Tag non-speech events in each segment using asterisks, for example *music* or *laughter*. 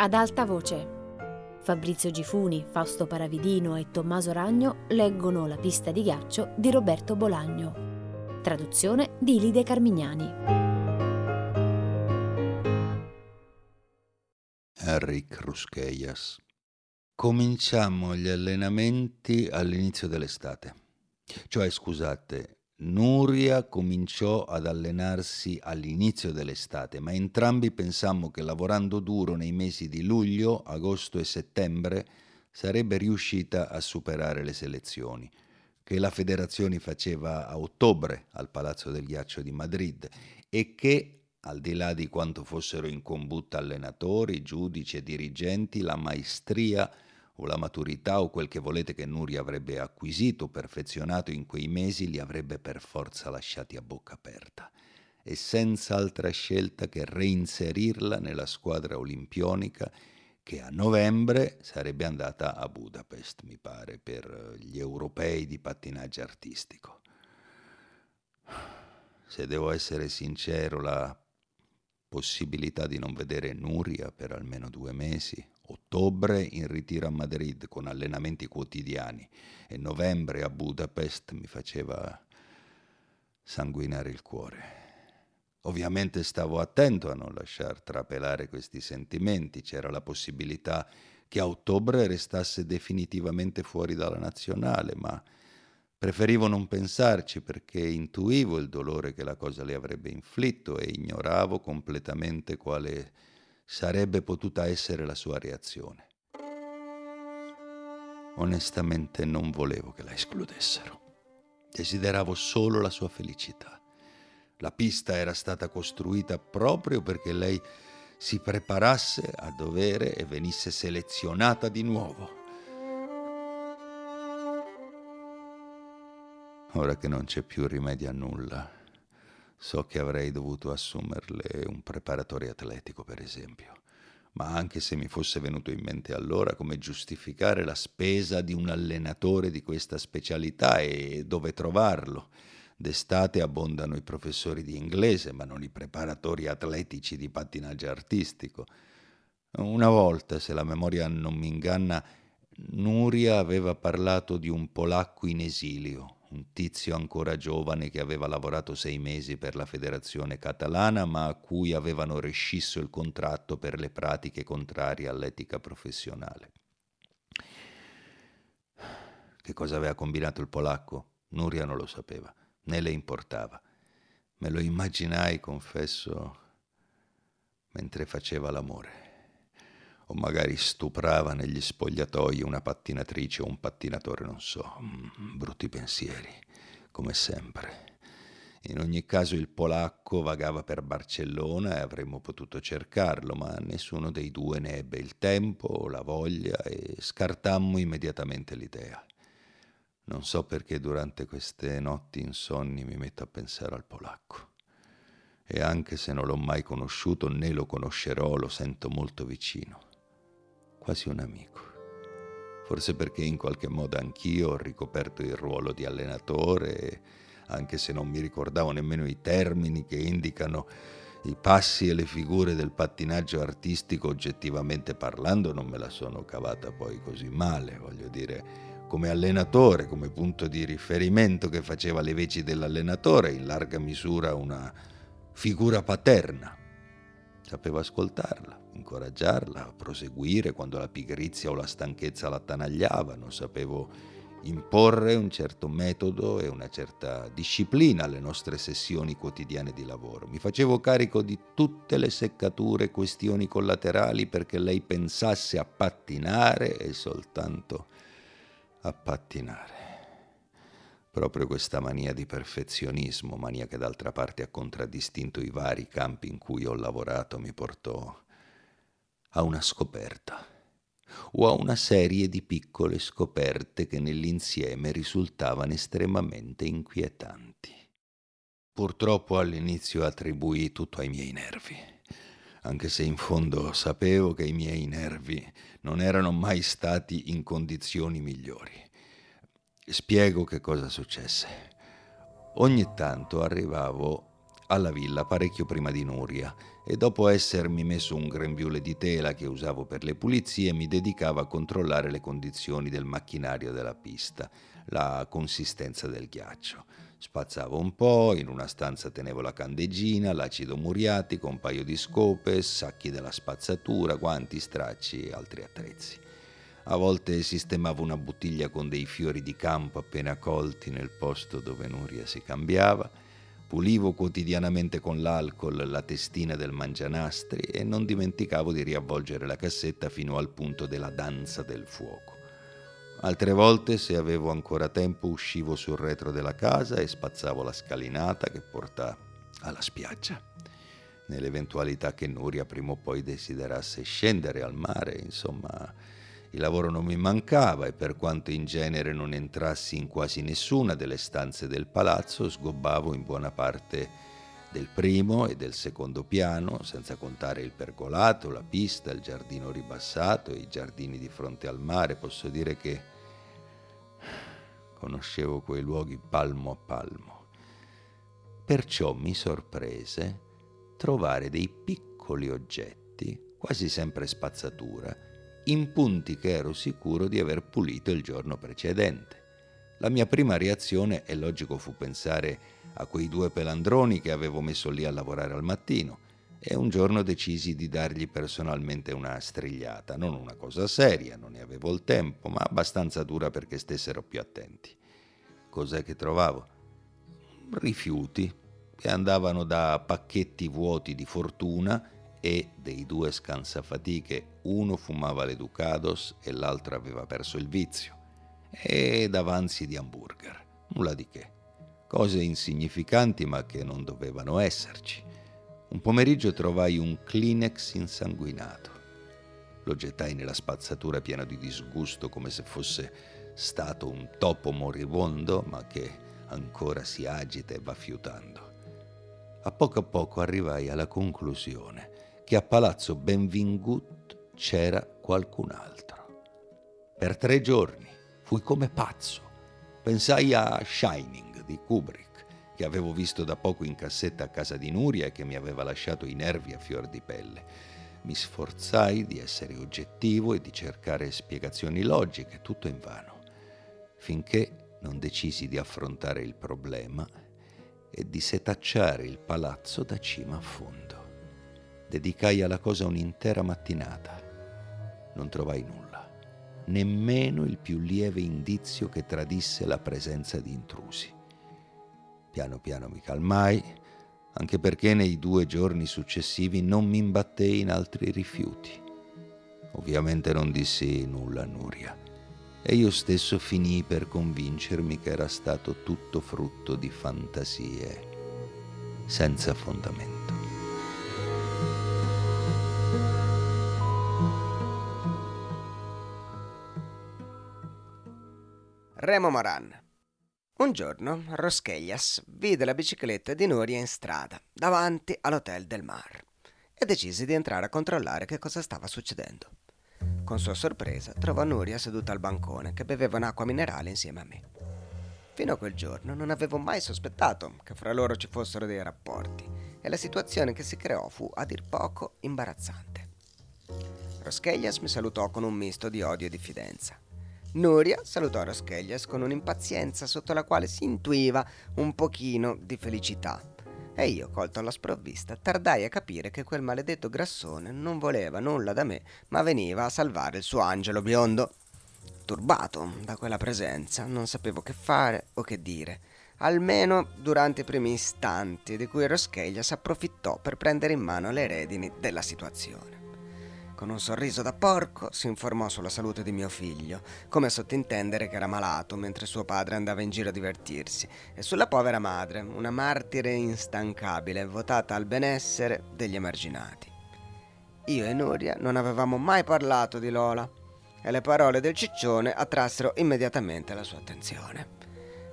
Ad alta voce. Fabrizio Gifuni, Fausto Paravidino e Tommaso Ragno leggono La pista di ghiaccio di Roberto Bolagno. Traduzione di Lide Carmignani. Enric Ruscheias. Cominciamo gli allenamenti all'inizio dell'estate. Cioè, scusate, Nuria cominciò ad allenarsi all'inizio dell'estate, ma entrambi pensammo che lavorando duro nei mesi di luglio, agosto e settembre sarebbe riuscita a superare le selezioni, che la federazione faceva a ottobre al Palazzo del Ghiaccio di Madrid e che, al di là di quanto fossero in combutta allenatori, giudici e dirigenti, la maestria o la maturità o quel che volete che Nuria avrebbe acquisito, perfezionato in quei mesi, li avrebbe per forza lasciati a bocca aperta e senza altra scelta che reinserirla nella squadra olimpionica che a novembre sarebbe andata a Budapest, mi pare, per gli europei di pattinaggio artistico. Se devo essere sincero, la possibilità di non vedere Nuria per almeno due mesi ottobre in ritiro a Madrid con allenamenti quotidiani e novembre a Budapest mi faceva sanguinare il cuore. Ovviamente stavo attento a non lasciar trapelare questi sentimenti, c'era la possibilità che a ottobre restasse definitivamente fuori dalla nazionale, ma preferivo non pensarci perché intuivo il dolore che la cosa le avrebbe inflitto e ignoravo completamente quale sarebbe potuta essere la sua reazione. Onestamente non volevo che la escludessero. Desideravo solo la sua felicità. La pista era stata costruita proprio perché lei si preparasse a dovere e venisse selezionata di nuovo. Ora che non c'è più rimedio a nulla, So che avrei dovuto assumerle un preparatore atletico, per esempio, ma anche se mi fosse venuto in mente allora come giustificare la spesa di un allenatore di questa specialità e dove trovarlo. D'estate abbondano i professori di inglese, ma non i preparatori atletici di pattinaggio artistico. Una volta, se la memoria non mi inganna, Nuria aveva parlato di un polacco in esilio, un tizio ancora giovane che aveva lavorato sei mesi per la federazione catalana, ma a cui avevano rescisso il contratto per le pratiche contrarie all'etica professionale. Che cosa aveva combinato il polacco? Nuria non lo sapeva, né le importava. Me lo immaginai, confesso, mentre faceva l'amore o magari stuprava negli spogliatoi una pattinatrice o un pattinatore, non so, mm, brutti pensieri, come sempre. In ogni caso il polacco vagava per Barcellona e avremmo potuto cercarlo, ma nessuno dei due ne ebbe il tempo o la voglia e scartammo immediatamente l'idea. Non so perché durante queste notti insonni mi metto a pensare al polacco. E anche se non l'ho mai conosciuto né lo conoscerò, lo sento molto vicino quasi un amico. Forse perché in qualche modo anch'io ho ricoperto il ruolo di allenatore, anche se non mi ricordavo nemmeno i termini che indicano i passi e le figure del pattinaggio artistico, oggettivamente parlando, non me la sono cavata poi così male, voglio dire come allenatore, come punto di riferimento che faceva le veci dell'allenatore, in larga misura una figura paterna. Sapevo ascoltarla, incoraggiarla a proseguire quando la pigrizia o la stanchezza l'attanagliavano, sapevo imporre un certo metodo e una certa disciplina alle nostre sessioni quotidiane di lavoro. Mi facevo carico di tutte le seccature e questioni collaterali perché lei pensasse a pattinare e soltanto a pattinare. Proprio questa mania di perfezionismo, mania che d'altra parte ha contraddistinto i vari campi in cui ho lavorato, mi portò a una scoperta o a una serie di piccole scoperte che nell'insieme risultavano estremamente inquietanti. Purtroppo all'inizio attribuì tutto ai miei nervi, anche se in fondo sapevo che i miei nervi non erano mai stati in condizioni migliori. Spiego che cosa successe. Ogni tanto arrivavo alla villa parecchio prima di Nuria e dopo essermi messo un grembiule di tela che usavo per le pulizie mi dedicavo a controllare le condizioni del macchinario della pista, la consistenza del ghiaccio. Spazzavo un po', in una stanza tenevo la candeggina, l'acido muriatico, un paio di scope, sacchi della spazzatura, guanti, stracci e altri attrezzi. A volte sistemavo una bottiglia con dei fiori di campo appena colti nel posto dove Nuria si cambiava, pulivo quotidianamente con l'alcol la testina del mangianastri e non dimenticavo di riavvolgere la cassetta fino al punto della danza del fuoco. Altre volte, se avevo ancora tempo, uscivo sul retro della casa e spazzavo la scalinata che porta alla spiaggia. Nell'eventualità che Nuria prima o poi desiderasse scendere al mare, insomma, il lavoro non mi mancava e per quanto in genere non entrassi in quasi nessuna delle stanze del palazzo, sgobbavo in buona parte del primo e del secondo piano, senza contare il pergolato, la pista, il giardino ribassato, i giardini di fronte al mare. Posso dire che conoscevo quei luoghi palmo a palmo. Perciò mi sorprese trovare dei piccoli oggetti, quasi sempre spazzatura, in punti che ero sicuro di aver pulito il giorno precedente. La mia prima reazione, è logico, fu pensare a quei due pelandroni che avevo messo lì a lavorare al mattino e un giorno decisi di dargli personalmente una strigliata, non una cosa seria, non ne avevo il tempo, ma abbastanza dura perché stessero più attenti. Cos'è che trovavo? Rifiuti che andavano da pacchetti vuoti di fortuna e dei due scansafatiche uno fumava le Ducados e l'altro aveva perso il vizio, ed avanzi di hamburger, nulla di che, cose insignificanti ma che non dovevano esserci. Un pomeriggio trovai un Kleenex insanguinato. Lo gettai nella spazzatura piena di disgusto come se fosse stato un topo moribondo ma che ancora si agita e va fiutando. A poco a poco arrivai alla conclusione che a Palazzo Benvingut c'era qualcun altro. Per tre giorni fui come pazzo. Pensai a Shining di Kubrick, che avevo visto da poco in cassetta a casa di Nuria e che mi aveva lasciato i nervi a fior di pelle. Mi sforzai di essere oggettivo e di cercare spiegazioni logiche, tutto invano, finché non decisi di affrontare il problema e di setacciare il palazzo da cima a fondo. Dedicai alla cosa un'intera mattinata. Non trovai nulla, nemmeno il più lieve indizio che tradisse la presenza di intrusi. Piano piano mi calmai, anche perché nei due giorni successivi non mi imbattei in altri rifiuti. Ovviamente non dissi nulla a Nuria e io stesso finii per convincermi che era stato tutto frutto di fantasie senza fondamento. Remo Moran. Un giorno Roscheglias vide la bicicletta di Nuria in strada, davanti all'Hotel del Mar, e decise di entrare a controllare che cosa stava succedendo. Con sua sorpresa trovò Nuria seduta al bancone che beveva un'acqua minerale insieme a me. Fino a quel giorno non avevo mai sospettato che fra loro ci fossero dei rapporti e la situazione che si creò fu a dir poco imbarazzante. Roscheglias mi salutò con un misto di odio e diffidenza. Nuria salutò Roscheglias con un'impazienza sotto la quale si intuiva un pochino di felicità. E io, colto alla sprovvista, tardai a capire che quel maledetto grassone non voleva nulla da me, ma veniva a salvare il suo angelo biondo. Turbato da quella presenza, non sapevo che fare o che dire, almeno durante i primi istanti di cui Roscheglias approfittò per prendere in mano le redini della situazione. Con un sorriso da porco si informò sulla salute di mio figlio, come a sottintendere che era malato mentre suo padre andava in giro a divertirsi, e sulla povera madre, una martire instancabile, votata al benessere degli emarginati. Io e Nuria non avevamo mai parlato di Lola, e le parole del ciccione attrassero immediatamente la sua attenzione.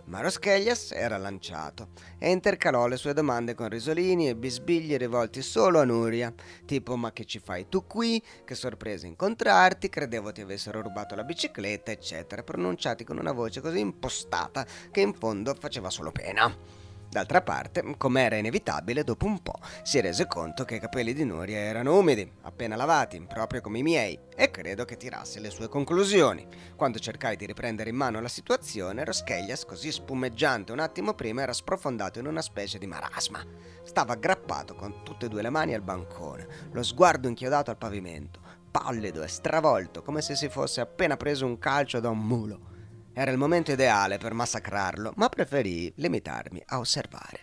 Ma Roscheglias era lanciato e intercalò le sue domande con risolini e bisbigli rivolti solo a Nuria, tipo ma che ci fai tu qui, che sorpresa incontrarti, credevo ti avessero rubato la bicicletta, eccetera, pronunciati con una voce così impostata che in fondo faceva solo pena. D'altra parte, come era inevitabile, dopo un po' si rese conto che i capelli di Nuria erano umidi, appena lavati, proprio come i miei, e credo che tirasse le sue conclusioni. Quando cercai di riprendere in mano la situazione, Roscheglias, così spumeggiante un attimo prima, era sprofondato in una specie di marasma. Stava aggrappato con tutte e due le mani al bancone, lo sguardo inchiodato al pavimento, pallido e stravolto, come se si fosse appena preso un calcio da un mulo. Era il momento ideale per massacrarlo, ma preferì limitarmi a osservare.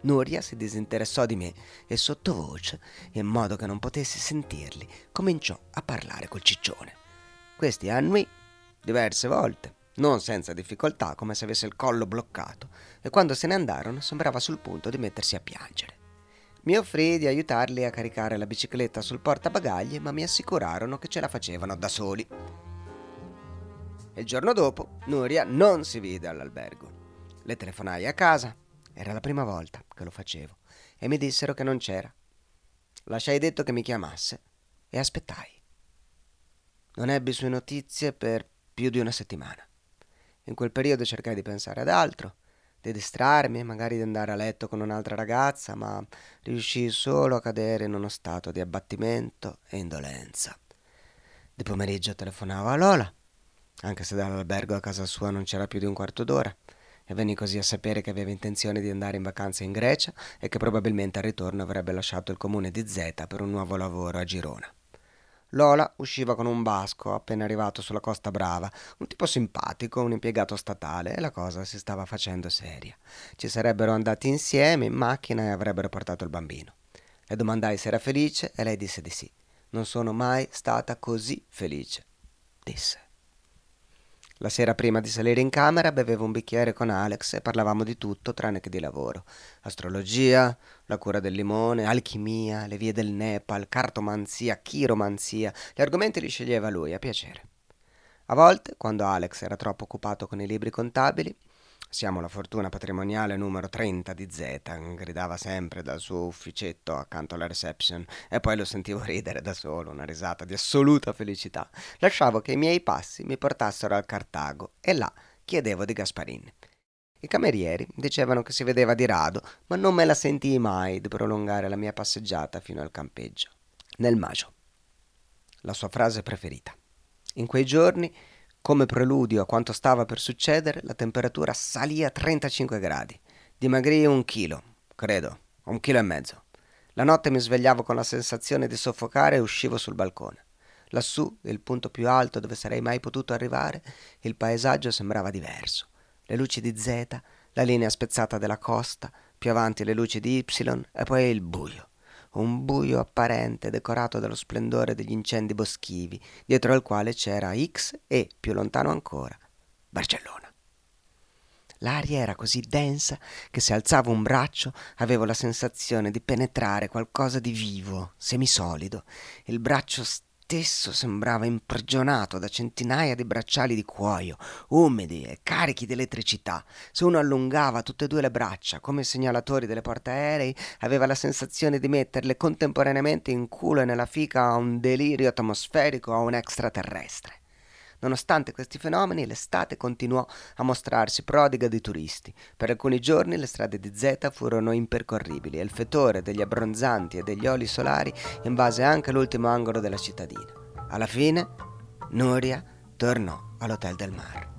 Nuria si disinteressò di me e sottovoce, in modo che non potessi sentirli, cominciò a parlare col ciccione. Questi annui diverse volte, non senza difficoltà, come se avesse il collo bloccato, e quando se ne andarono sembrava sul punto di mettersi a piangere. Mi offrì di aiutarli a caricare la bicicletta sul portabagagli, ma mi assicurarono che ce la facevano da soli. Il giorno dopo, Nuria non si vide all'albergo. Le telefonai a casa, era la prima volta che lo facevo, e mi dissero che non c'era. Lasciai detto che mi chiamasse e aspettai. Non ebbi sue notizie per più di una settimana. In quel periodo cercai di pensare ad altro, di distrarmi, magari di andare a letto con un'altra ragazza, ma riuscii solo a cadere in uno stato di abbattimento e indolenza. Di pomeriggio telefonavo a Lola anche se dall'albergo a casa sua non c'era più di un quarto d'ora, e venni così a sapere che aveva intenzione di andare in vacanza in Grecia e che probabilmente al ritorno avrebbe lasciato il comune di Zeta per un nuovo lavoro a Girona. Lola usciva con un basco appena arrivato sulla Costa Brava, un tipo simpatico, un impiegato statale, e la cosa si stava facendo seria. Ci sarebbero andati insieme in macchina e avrebbero portato il bambino. Le domandai se era felice e lei disse di sì. Non sono mai stata così felice, disse. La sera prima di salire in camera bevevo un bicchiere con Alex e parlavamo di tutto tranne che di lavoro. Astrologia, la cura del limone, alchimia, le vie del Nepal, cartomanzia, chiromanzia. Gli argomenti li sceglieva lui a piacere. A volte, quando Alex era troppo occupato con i libri contabili, siamo la fortuna patrimoniale numero 30 di Z, gridava sempre dal suo ufficetto accanto alla reception e poi lo sentivo *laughs* ridere da solo, una risata di assoluta felicità. Lasciavo che i miei passi mi portassero al Cartago e là chiedevo di Gasparin. I camerieri dicevano che si vedeva di rado, ma non me la sentii mai di prolungare la mia passeggiata fino al campeggio. Nel Maggio. La sua frase preferita. In quei giorni come preludio a quanto stava per succedere, la temperatura salì a 35 gradi. Dimagrii un chilo, credo, un chilo e mezzo. La notte mi svegliavo con la sensazione di soffocare e uscivo sul balcone. Lassù, il punto più alto dove sarei mai potuto arrivare, il paesaggio sembrava diverso. Le luci di Z, la linea spezzata della costa, più avanti le luci di Y e poi il buio un buio apparente decorato dallo splendore degli incendi boschivi, dietro al quale c'era X e, più lontano ancora, Barcellona. L'aria era così densa che se alzavo un braccio avevo la sensazione di penetrare qualcosa di vivo, semisolido. Il braccio stesso sembrava imprigionato da centinaia di bracciali di cuoio, umidi e carichi di elettricità. Se uno allungava tutte e due le braccia, come segnalatori delle portaerei, aveva la sensazione di metterle contemporaneamente in culo e nella fica a un delirio atmosferico o a un extraterrestre. Nonostante questi fenomeni, l'estate continuò a mostrarsi prodiga di turisti. Per alcuni giorni le strade di Zeta furono impercorribili e il fetore degli abbronzanti e degli oli solari invase anche l'ultimo angolo della cittadina. Alla fine, Nuria tornò all'Hotel del Mar.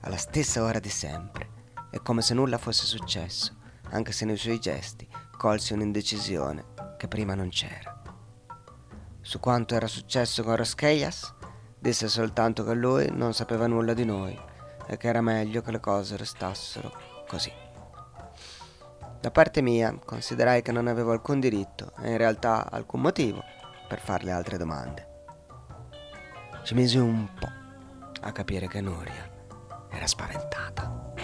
Alla stessa ora di sempre, e come se nulla fosse successo, anche se nei suoi gesti colsi un'indecisione che prima non c'era. Su quanto era successo con Roscheias, Disse soltanto che lui non sapeva nulla di noi e che era meglio che le cose restassero così. Da parte mia considerai che non avevo alcun diritto e in realtà alcun motivo per farle altre domande. Ci misi un po' a capire che Nuria era spaventata.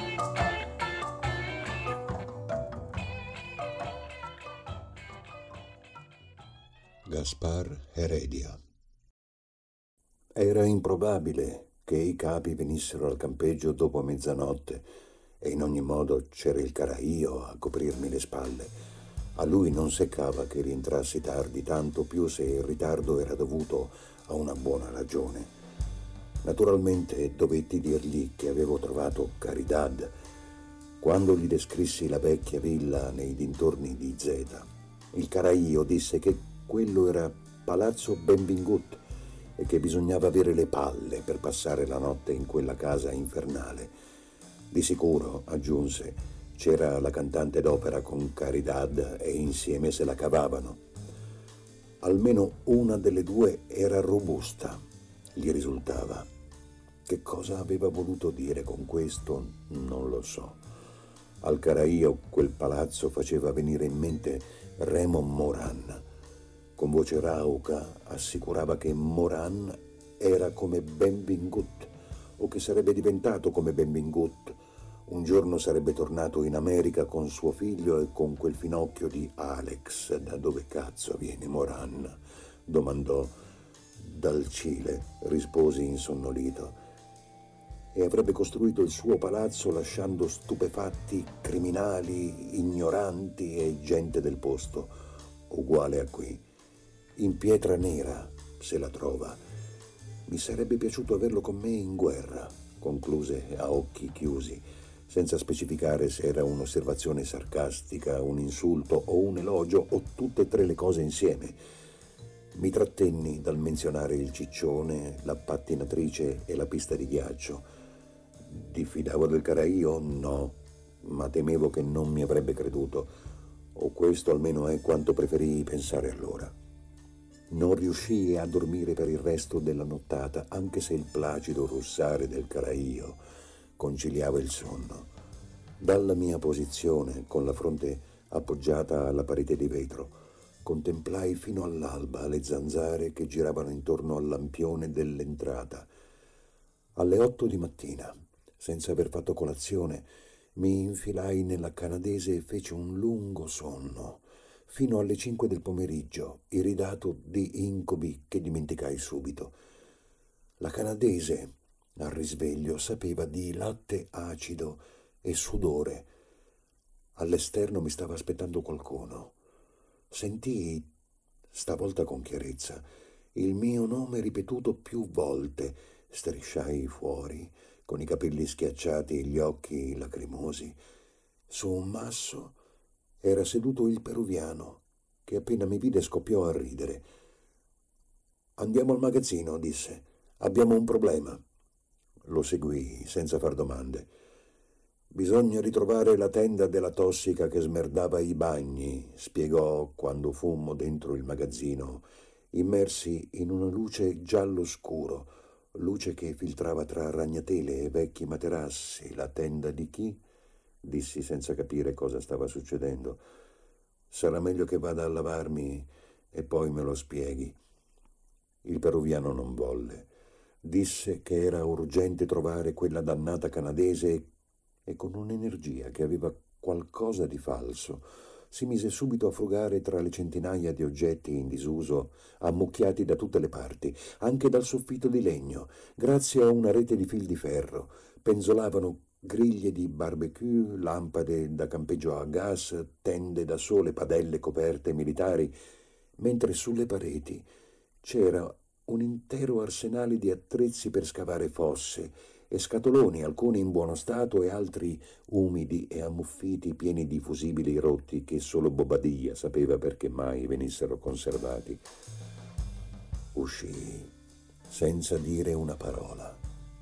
Gaspar Heredia era improbabile che i capi venissero al campeggio dopo mezzanotte e in ogni modo c'era il caraio a coprirmi le spalle. A lui non seccava che rientrassi tardi, tanto più se il ritardo era dovuto a una buona ragione. Naturalmente dovetti dirgli che avevo trovato Caridad Quando gli descrissi la vecchia villa nei dintorni di Zeta, il caraio disse che quello era Palazzo Benvingut e che bisognava avere le palle per passare la notte in quella casa infernale. Di sicuro, aggiunse, c'era la cantante d'opera con Caridad e insieme se la cavavano. Almeno una delle due era robusta, gli risultava. Che cosa aveva voluto dire con questo non lo so. Al Caraio quel palazzo faceva venire in mente Raymond Moran. Con voce rauca assicurava che Moran era come Benvingut o che sarebbe diventato come Benvingut. Un giorno sarebbe tornato in America con suo figlio e con quel finocchio di Alex. Da dove cazzo viene Moran? domandò. Dal Cile, risposi insonnolito e avrebbe costruito il suo palazzo lasciando stupefatti criminali, ignoranti e gente del posto, uguale a qui, in pietra nera, se la trova. Mi sarebbe piaciuto averlo con me in guerra, concluse a occhi chiusi, senza specificare se era un'osservazione sarcastica, un insulto o un elogio o tutte e tre le cose insieme. Mi trattenni dal menzionare il ciccione, la pattinatrice e la pista di ghiaccio Diffidavo del Caraio? No, ma temevo che non mi avrebbe creduto, o questo almeno è quanto preferii pensare allora. Non riuscii a dormire per il resto della nottata, anche se il placido russare del Caraio conciliava il sonno. Dalla mia posizione, con la fronte appoggiata alla parete di vetro, contemplai fino all'alba le zanzare che giravano intorno al lampione dell'entrata. Alle otto di mattina senza aver fatto colazione, mi infilai nella canadese e feci un lungo sonno, fino alle cinque del pomeriggio, iridato di incubi che dimenticai subito. La canadese, al risveglio, sapeva di latte acido e sudore. All'esterno mi stava aspettando qualcuno. Sentii, stavolta con chiarezza, il mio nome ripetuto più volte. Strisciai fuori con i capelli schiacciati e gli occhi lacrimosi. Su un masso era seduto il peruviano, che appena mi vide scoppiò a ridere. Andiamo al magazzino, disse. Abbiamo un problema. Lo seguì senza far domande. Bisogna ritrovare la tenda della tossica che smerdava i bagni, spiegò quando fummo dentro il magazzino, immersi in una luce giallo scuro luce che filtrava tra ragnatele e vecchi materassi, la tenda di chi? Dissi senza capire cosa stava succedendo. Sarà meglio che vada a lavarmi e poi me lo spieghi. Il peruviano non volle. Disse che era urgente trovare quella dannata canadese e con un'energia che aveva qualcosa di falso si mise subito a frugare tra le centinaia di oggetti in disuso, ammucchiati da tutte le parti, anche dal soffitto di legno, grazie a una rete di fil di ferro. Penzolavano griglie di barbecue, lampade da campeggio a gas, tende da sole, padelle, coperte militari, mentre sulle pareti c'era un intero arsenale di attrezzi per scavare fosse, e scatoloni, alcuni in buono stato e altri umidi e ammuffiti, pieni di fusibili rotti che solo Bobadilla sapeva perché mai venissero conservati. Uscii senza dire una parola.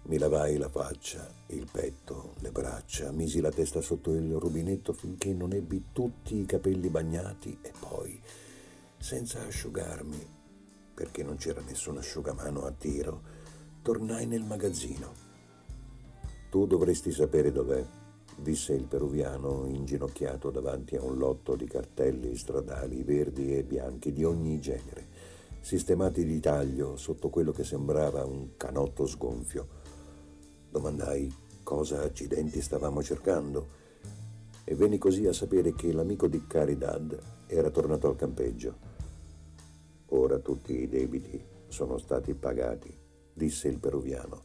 Mi lavai la faccia, il petto, le braccia, misi la testa sotto il rubinetto finché non ebbi tutti i capelli bagnati e poi, senza asciugarmi, perché non c'era nessun asciugamano a tiro, tornai nel magazzino tu dovresti sapere dov'è, disse il peruviano inginocchiato davanti a un lotto di cartelli stradali verdi e bianchi di ogni genere, sistemati di taglio sotto quello che sembrava un canotto sgonfio. Domandai cosa accidenti stavamo cercando e venni così a sapere che l'amico di Caridad era tornato al campeggio. Ora tutti i debiti sono stati pagati, disse il peruviano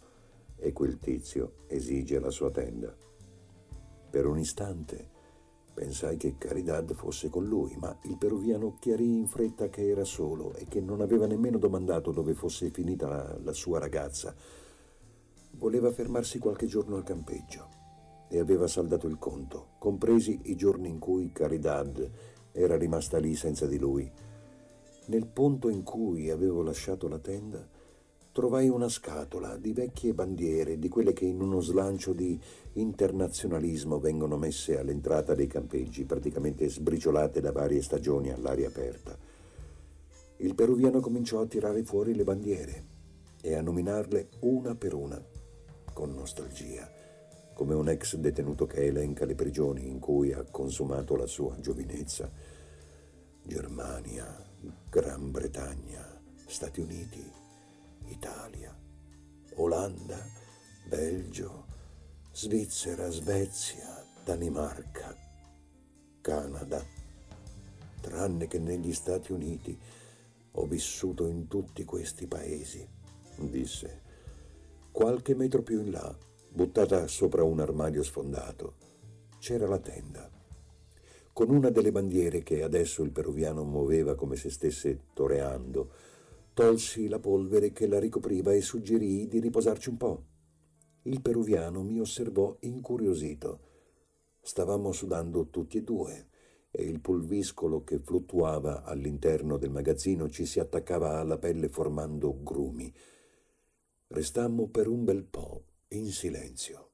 e quel tizio esige la sua tenda. Per un istante pensai che Caridad fosse con lui, ma il peruviano chiarì in fretta che era solo e che non aveva nemmeno domandato dove fosse finita la, la sua ragazza. Voleva fermarsi qualche giorno al campeggio. e aveva saldato il conto, compresi i giorni in cui Caridad era rimasta lì senza di lui. Nel punto in cui avevo lasciato la tenda, trovai una scatola di vecchie bandiere, di quelle che in uno slancio di internazionalismo vengono messe all'entrata dei campeggi, praticamente sbriciolate da varie stagioni all'aria aperta. Il peruviano cominciò a tirare fuori le bandiere e a nominarle una per una, con nostalgia, come un ex detenuto che elenca le prigioni in cui ha consumato la sua giovinezza. Germania, Gran Bretagna, Stati Uniti, Italia, Olanda, Belgio, Svizzera, Svezia, Danimarca, Canada. Tranne che negli Stati Uniti ho vissuto in tutti questi paesi, disse. Qualche metro più in là, buttata sopra un armadio sfondato, c'era la tenda. Con una delle bandiere che adesso il peruviano muoveva come se stesse toreando, Tolsi la polvere che la ricopriva e suggerii di riposarci un po'. Il peruviano mi osservò incuriosito. Stavamo sudando tutti e due e il pulviscolo che fluttuava all'interno del magazzino ci si attaccava alla pelle formando grumi. Restammo per un bel po' in silenzio,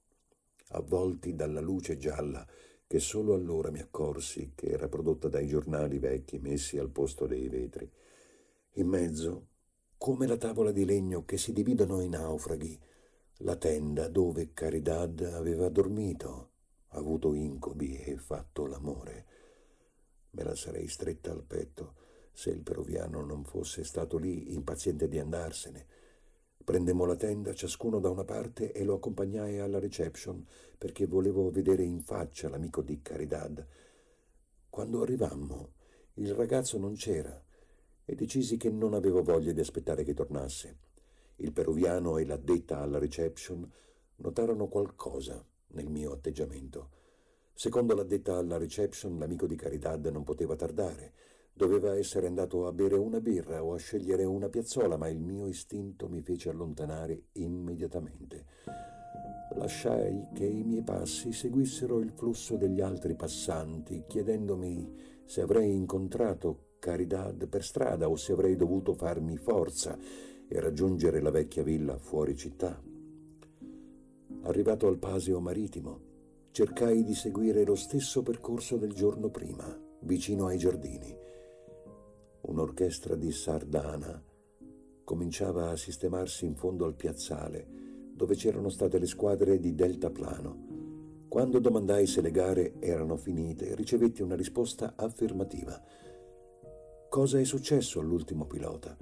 avvolti dalla luce gialla che solo allora mi accorsi che era prodotta dai giornali vecchi messi al posto dei vetri. In mezzo, come la tavola di legno che si dividono i naufraghi, la tenda dove Caridad aveva dormito, avuto incubi e fatto l'amore. Me la sarei stretta al petto se il peruviano non fosse stato lì impaziente di andarsene. Prendemmo la tenda ciascuno da una parte e lo accompagnai alla reception perché volevo vedere in faccia l'amico di Caridad. Quando arrivammo, il ragazzo non c'era e decisi che non avevo voglia di aspettare che tornasse. Il peruviano e l'addetta alla reception notarono qualcosa nel mio atteggiamento. Secondo l'addetta alla reception, l'amico di Caridad non poteva tardare. Doveva essere andato a bere una birra o a scegliere una piazzola, ma il mio istinto mi fece allontanare immediatamente. Lasciai che i miei passi seguissero il flusso degli altri passanti, chiedendomi se avrei incontrato Caridad per strada o se avrei dovuto farmi forza e raggiungere la vecchia villa fuori città. Arrivato al paseo marittimo, cercai di seguire lo stesso percorso del giorno prima, vicino ai giardini. Un'orchestra di sardana cominciava a sistemarsi in fondo al piazzale, dove c'erano state le squadre di deltaplano. Quando domandai se le gare erano finite, ricevetti una risposta affermativa. Cosa è successo all'ultimo pilota?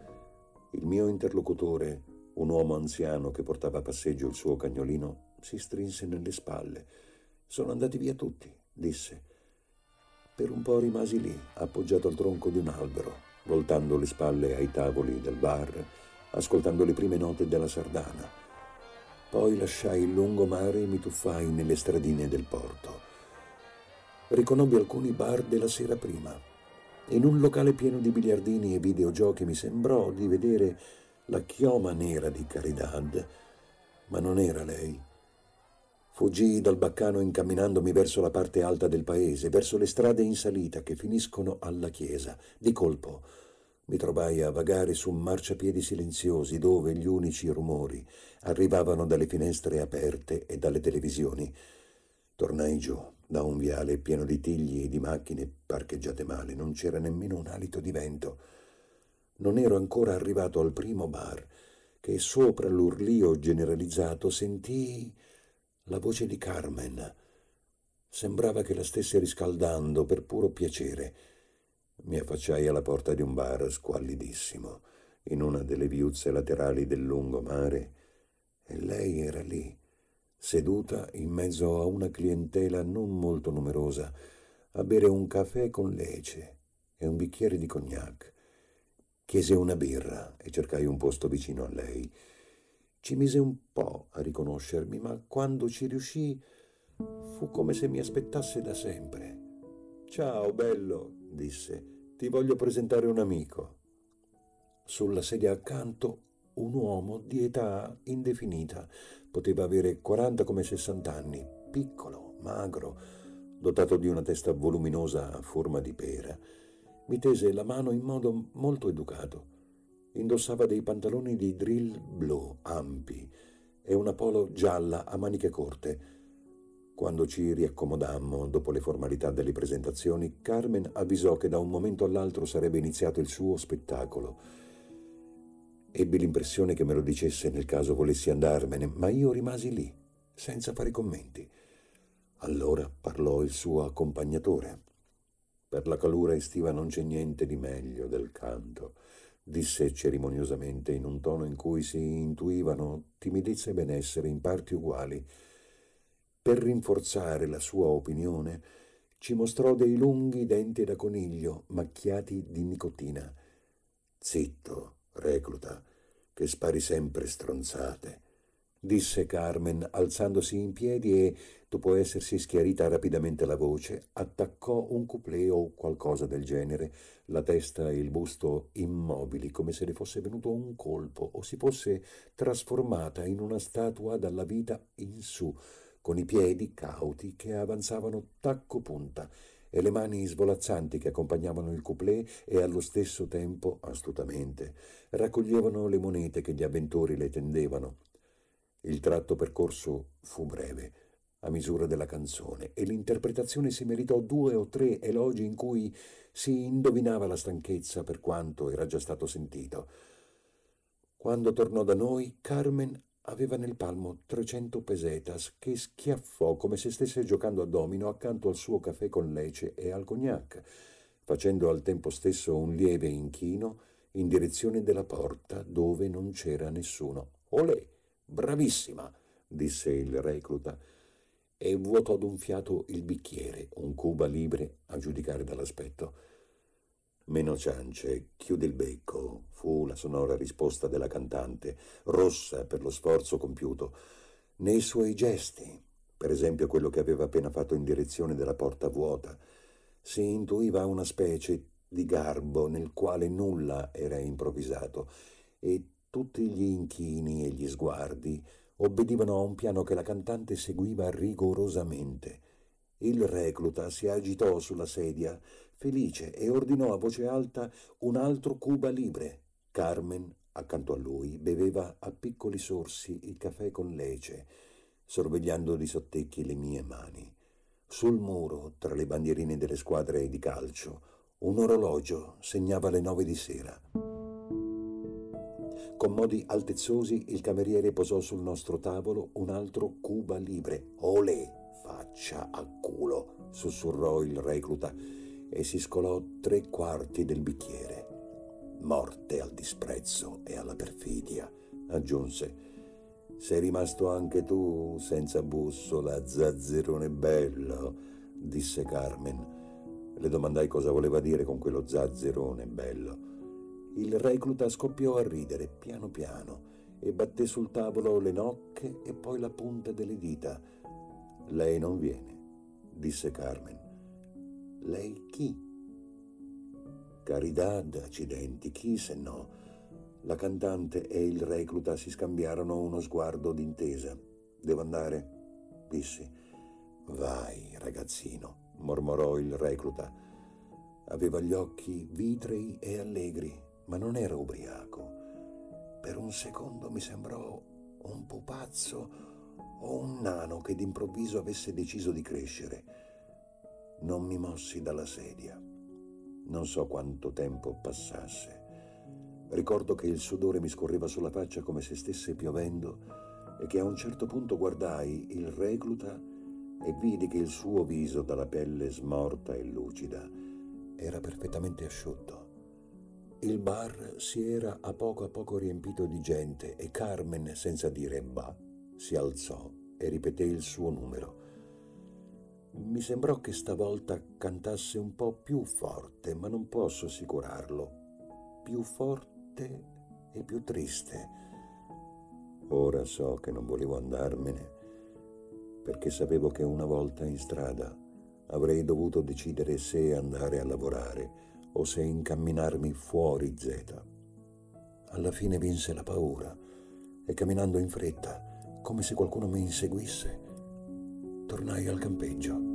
Il mio interlocutore, un uomo anziano che portava a passeggio il suo cagnolino, si strinse nelle spalle. Sono andati via tutti, disse. Per un po' rimasi lì, appoggiato al tronco di un albero, voltando le spalle ai tavoli del bar, ascoltando le prime note della sardana. Poi lasciai il lungomare e mi tuffai nelle stradine del porto. Riconobbi alcuni bar della sera prima, in un locale pieno di biliardini e videogiochi mi sembrò di vedere la chioma nera di Caridad, ma non era lei. Fuggii dal baccano incamminandomi verso la parte alta del paese, verso le strade in salita che finiscono alla chiesa. Di colpo mi trovai a vagare su marciapiedi silenziosi dove gli unici rumori arrivavano dalle finestre aperte e dalle televisioni. Tornai giù da un viale pieno di tigli e di macchine parcheggiate male, non c'era nemmeno un alito di vento. Non ero ancora arrivato al primo bar che sopra l'urlio generalizzato sentii la voce di Carmen. Sembrava che la stesse riscaldando per puro piacere. Mi affacciai alla porta di un bar squallidissimo, in una delle viuzze laterali del lungomare, e lei era lì seduta in mezzo a una clientela non molto numerosa, a bere un caffè con lece e un bicchiere di cognac. Chiese una birra e cercai un posto vicino a lei. Ci mise un po' a riconoscermi, ma quando ci riuscì fu come se mi aspettasse da sempre. Ciao, bello, disse, ti voglio presentare un amico. Sulla sedia accanto un uomo di età indefinita, Poteva avere 40 come 60 anni, piccolo, magro, dotato di una testa voluminosa a forma di pera, mi tese la mano in modo molto educato. Indossava dei pantaloni di drill blu ampi e una polo gialla a maniche corte. Quando ci riaccomodammo dopo le formalità delle presentazioni, Carmen avvisò che da un momento all'altro sarebbe iniziato il suo spettacolo. Ebbi l'impressione che me lo dicesse nel caso volessi andarmene, ma io rimasi lì, senza fare commenti. Allora parlò il suo accompagnatore. Per la calura estiva non c'è niente di meglio del canto, disse cerimoniosamente in un tono in cui si intuivano timidezza e benessere in parti uguali. Per rinforzare la sua opinione, ci mostrò dei lunghi denti da coniglio macchiati di nicotina. Zitto, recluta, che spari sempre stronzate disse Carmen, alzandosi in piedi e, dopo essersi schiarita rapidamente la voce, attaccò un couplet o qualcosa del genere, la testa e il busto immobili, come se le fosse venuto un colpo o si fosse trasformata in una statua dalla vita in su, con i piedi cauti che avanzavano tacco punta e le mani svolazzanti che accompagnavano il couplet e allo stesso tempo, astutamente, raccoglievano le monete che gli avventori le tendevano il tratto percorso fu breve, a misura della canzone, e l'interpretazione si meritò due o tre elogi in cui si indovinava la stanchezza per quanto era già stato sentito. Quando tornò da noi, Carmen aveva nel palmo trecento pesetas che schiaffò come se stesse giocando a domino accanto al suo caffè con lece e al cognac, facendo al tempo stesso un lieve inchino in direzione della porta dove non c'era nessuno. Olè! Bravissima, disse il recluta e vuotò d'un fiato il bicchiere, un cuba libre a giudicare dall'aspetto. Meno ciance, chiude il becco, fu la sonora risposta della cantante, rossa per lo sforzo compiuto. Nei suoi gesti, per esempio quello che aveva appena fatto in direzione della porta vuota, si intuiva una specie di garbo nel quale nulla era improvvisato e tutti gli inchini e gli sguardi obbedivano a un piano che la cantante seguiva rigorosamente. Il recluta si agitò sulla sedia, felice, e ordinò a voce alta un altro cuba libre. Carmen, accanto a lui, beveva a piccoli sorsi il caffè con lece, sorvegliando di sottecchi le mie mani. Sul muro, tra le bandierine delle squadre di calcio, un orologio segnava le nove di sera. Con modi altezzosi il cameriere posò sul nostro tavolo un altro cuba libre. Olè, faccia a culo, sussurrò il recluta e si scolò tre quarti del bicchiere. Morte al disprezzo e alla perfidia, aggiunse. Sei rimasto anche tu senza bussola, zazzerone bello, disse Carmen. Le domandai cosa voleva dire con quello zazzerone bello. Il recluta scoppiò a ridere piano piano e batté sul tavolo le nocche e poi la punta delle dita. Lei non viene, disse Carmen. Lei chi? Caridad, accidenti, chi se no? La cantante e il recluta si scambiarono uno sguardo d'intesa. Devo andare? dissi. Vai, ragazzino, mormorò il recluta. Aveva gli occhi vitrei e allegri ma non era ubriaco. Per un secondo mi sembrò un pupazzo o un nano che d'improvviso avesse deciso di crescere. Non mi mossi dalla sedia. Non so quanto tempo passasse. Ricordo che il sudore mi scorreva sulla faccia come se stesse piovendo e che a un certo punto guardai il recluta e vidi che il suo viso dalla pelle smorta e lucida era perfettamente asciutto. Il bar si era a poco a poco riempito di gente e Carmen, senza dire bah, si alzò e ripeté il suo numero. Mi sembrò che stavolta cantasse un po' più forte, ma non posso assicurarlo. Più forte e più triste. Ora so che non volevo andarmene, perché sapevo che una volta in strada avrei dovuto decidere se andare a lavorare o se incamminarmi fuori Z. Alla fine vinse la paura e camminando in fretta, come se qualcuno mi inseguisse, tornai al campeggio.